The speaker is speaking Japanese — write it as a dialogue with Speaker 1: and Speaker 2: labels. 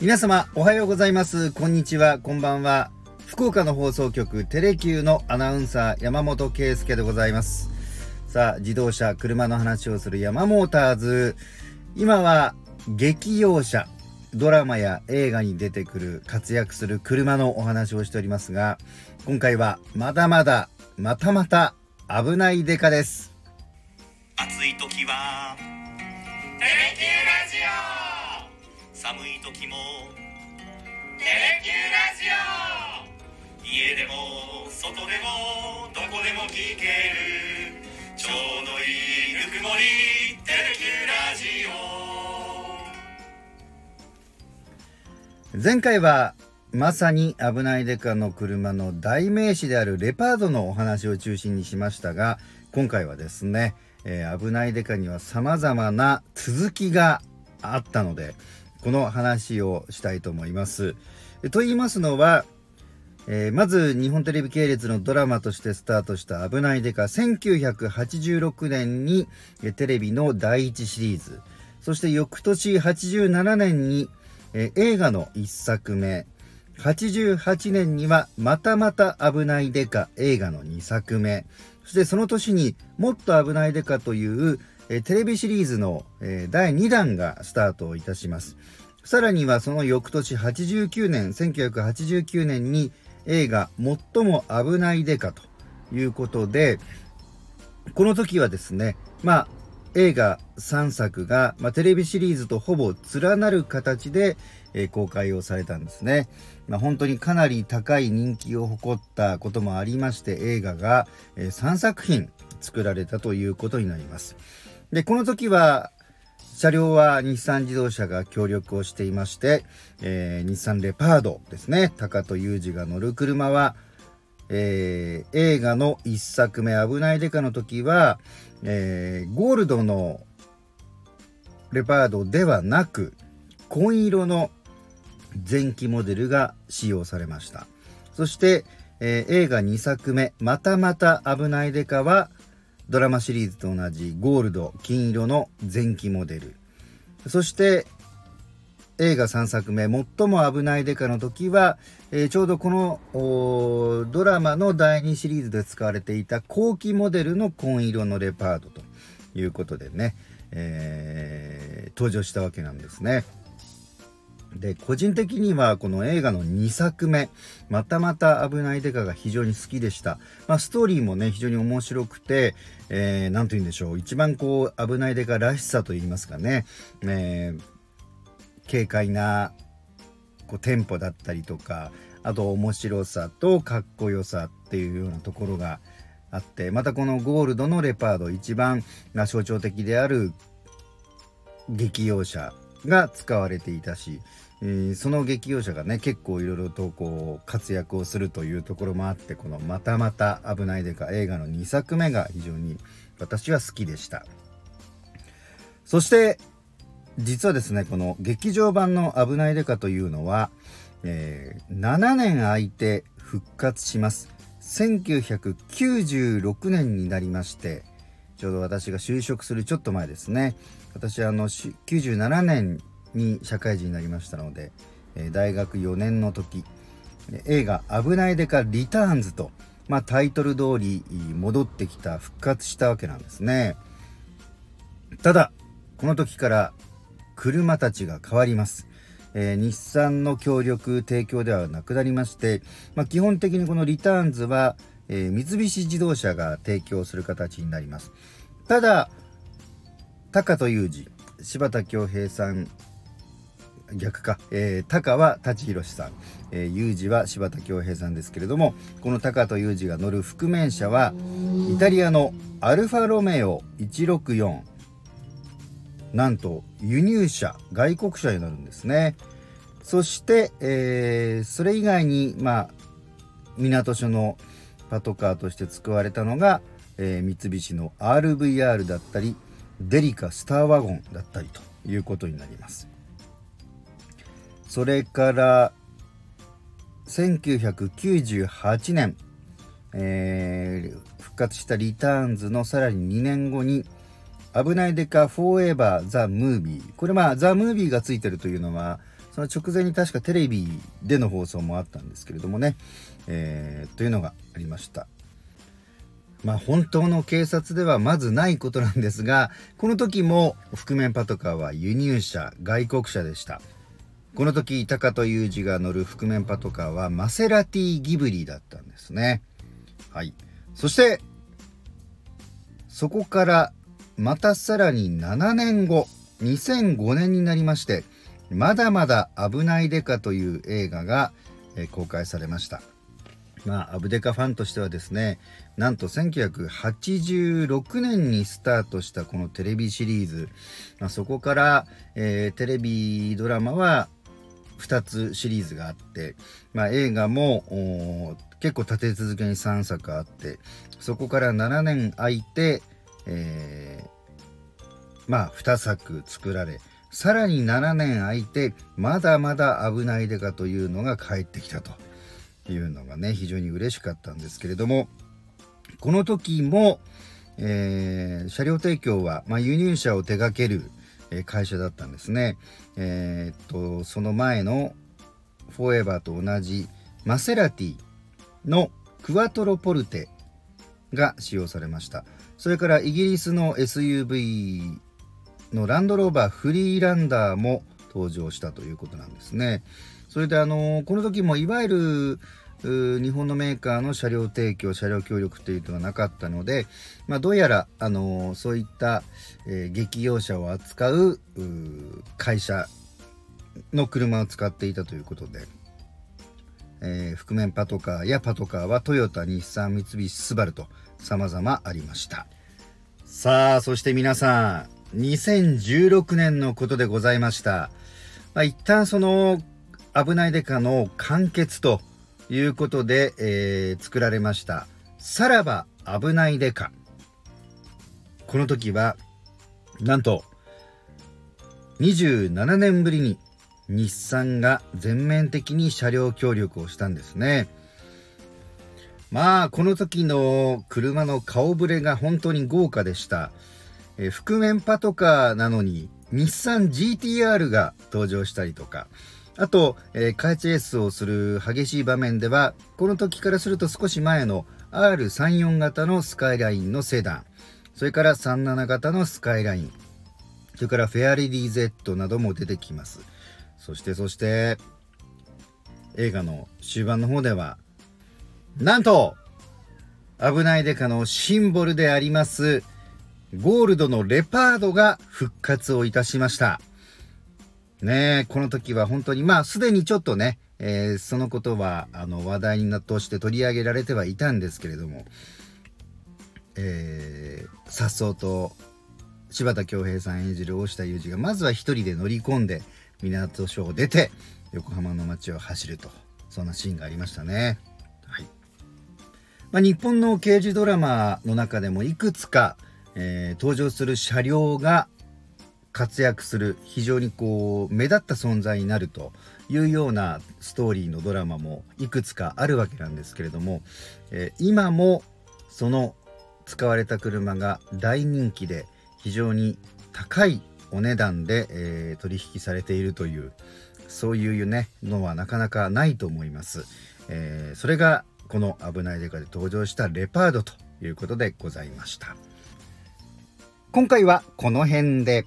Speaker 1: 皆様おはようございます。こんにちは。こんばんは。福岡の放送局テレキューのアナウンサー山本圭介でございます。さあ自動車車の話をする山モーターズ。今は激用車ドラマや映画に出てくる活躍する車のお話をしておりますが今回はまだまだまたまた危ないデカです。
Speaker 2: 暑い時は時も。テレキューラジオ家でも外でもどこでも聞けるちょうどいいぬくもりテレキューラジオ。
Speaker 1: 前回はまさに危ないデカの車の代名詞であるレパードのお話を中心にしましたが今回はですね、えー、危ないデカには様々な続きがあったのでこの話をしたいと思います。と言いますのは、えー、まず日本テレビ系列のドラマとしてスタートした「危ないデカ」1986年にテレビの第1シリーズ。そして翌年87年に、えー、映画の1作目。88年にはまたまた危ないデカ映画の2作目。そしてその年にもっと危ないデカというえテレビシリーズの、え第2弾がスタートいたします。さらにはその翌年89年、1989年に映画最も危ないデカということで、この時はですね、まあ、映画3作が、まあ、テレビシリーズとほぼ連なる形で、えー、公開をされたんですね。まあ、本当にかなり高い人気を誇ったこともありまして映画が、えー、3作品作られたということになります。で、この時は、車両は日産自動車が協力をしていまして、えー、日産レパードですね、高戸裕二が乗る車は、えー、映画の1作目「危ないデカ」の時は、えー、ゴールドのレパードではなく紺色の前期モデルが使用されました。そして、えー、映画2作目「またまた危ないデカ」はドラマシリーズと同じゴールド金色の前期モデルそして映画3作目「最も危ないデカ」の時は、えー、ちょうどこのドラマの第2シリーズで使われていた後期モデルの紺色のレパードということでね、えー、登場したわけなんですね。で個人的にはこの映画の2作目「またまた危ないデカ」が非常に好きでした、まあ、ストーリーもね非常に面白くて何、えー、と言うんでしょう。一番こう危ないデカらしさと言いますかね、えー、軽快なこうテンポだったりとかあと面白さとかっこよさっていうようなところがあってまたこのゴールドのレパード一番象徴的である激用車が使われていたし、えー、その劇用者がね結構いろいろとこう活躍をするというところもあってこの「またまた危ないでか」映画の2作目が非常に私は好きでした。そして実はですねこの劇場版の「危ないでか」というのは、えー、7年空いて復活します。1996年になりましてちょうど私が就職するちょっと前ですね。私あの97年に社会人になりましたので、え大学4年の時映画「危ないデカリターンズと」まあ、タイトル通り戻ってきた復活したわけなんですね。ただこの時から車たちが変わります、えー、日産の協力提供ではなくなりまして、まあ、基本的にこのリターンズは、えー、三菱自動車が提供する形になります。ただ高戸裕二柴田恭平さん逆か、えー、高は舘ひろしさん、えー、裕二は柴田恭平さんですけれどもこの高と裕二が乗る覆面車はイタリアのアルファロメオ164なんと輸入車外国車になるんですね。そして、えー、それ以外にまあ港署のパトカーとして使われたのが、えー、三菱の RVR だったりデリカスターワゴンだったりということになります。それから1998年、えー、復活したリターンズのさらに2年後に危ないデカフォーエバーザ・ムービー。これまあザ・ムービーがついてるというのはその直前に確かテレビでの放送もあったんですけれどもね、えー、というのがありました。まあ本当の警察ではまずないことなんですがこの時も覆面パトカーは輸入車外国車でした。この時高と裕二が乗る覆面パトカーはマセラティギブリーだったんですね。はい。そしてそこからまたさらに7年後2005年になりまして「まだまだ危ないデカ」という映画が、え公開されました。まあアブデカファンとしてはですねなんと1986年にスタートしたこのテレビシリーズ、まあ、そこから、えー、テレビドラマは2つシリーズがあって、まあ、映画も結構立て続けに3作あってそこから7年空いて、えー、まあ2作作られさらに7年空いてまだまだ危ないデカというのが帰ってきたというのがね非常に嬉しかったんですけれどもこの時も、えー、車両提供は、まあ、輸入車を手掛ける会社だったんですね。えー、っとその前のフォーエバーと同じマセラティのクワトロポルテが使用されました。それからイギリスの SUV のランドローバーフリーランダーも登場したということなんですね。それであのこの時もいわゆる日本のメーカーの車両提供車両協力っていうのがなかったので、まあ、どうやらあのそういった、えー、激用車を扱う会社の車を使っていたということで、えー、覆面パトカーやパトカーはトヨタ日産三菱スバルと様々ありましたさあそして皆さん2016年のことでございました、まあ、一旦その危ないデカの完結ということで、えー、作られましたさらば危ないデカこの時はなんと27年ぶりに日産が全面的に車両協力をしたんですね。まあ、この時の車の顔ぶれが本当に豪華でした。え覆面パトカーなのに日産 GTR が登場したりとか、あと、えー、カーチェイスをする激しい場面では、この時からすると少し前の R34 型のスカイラインのセダン、それから37型のスカイライン、それからフェアレディ Z なども出てきます。そしてそして、映画の終盤の方では、なんと、危ないデカのシンボルであります、ゴールドのレパードが復活をいたしました。ねこの時は本当に、まあ、すでにちょっとね、えー、そのことは、あの、話題になとして取り上げられてはいたんですけれども、えー、さっそうと、柴田恭平さん演じる大下裕二が、まずは一人で乗り込んで、港署を出て、横浜の街を走ると、そんなシーンがありましたね。はい。まあ、日本の刑事ドラマの中でもいくつか、えー、登場する車両が活躍する非常にこう目立った存在になるというようなストーリーのドラマもいくつかあるわけなんですけれども、えー、今もその使われた車が大人気で非常に高いお値段で、えー、取引されているというそういうねのはなかなかないと思います、えー、それがこの「危ないデカ」で登場したレパードということでございました。今回はこの辺で。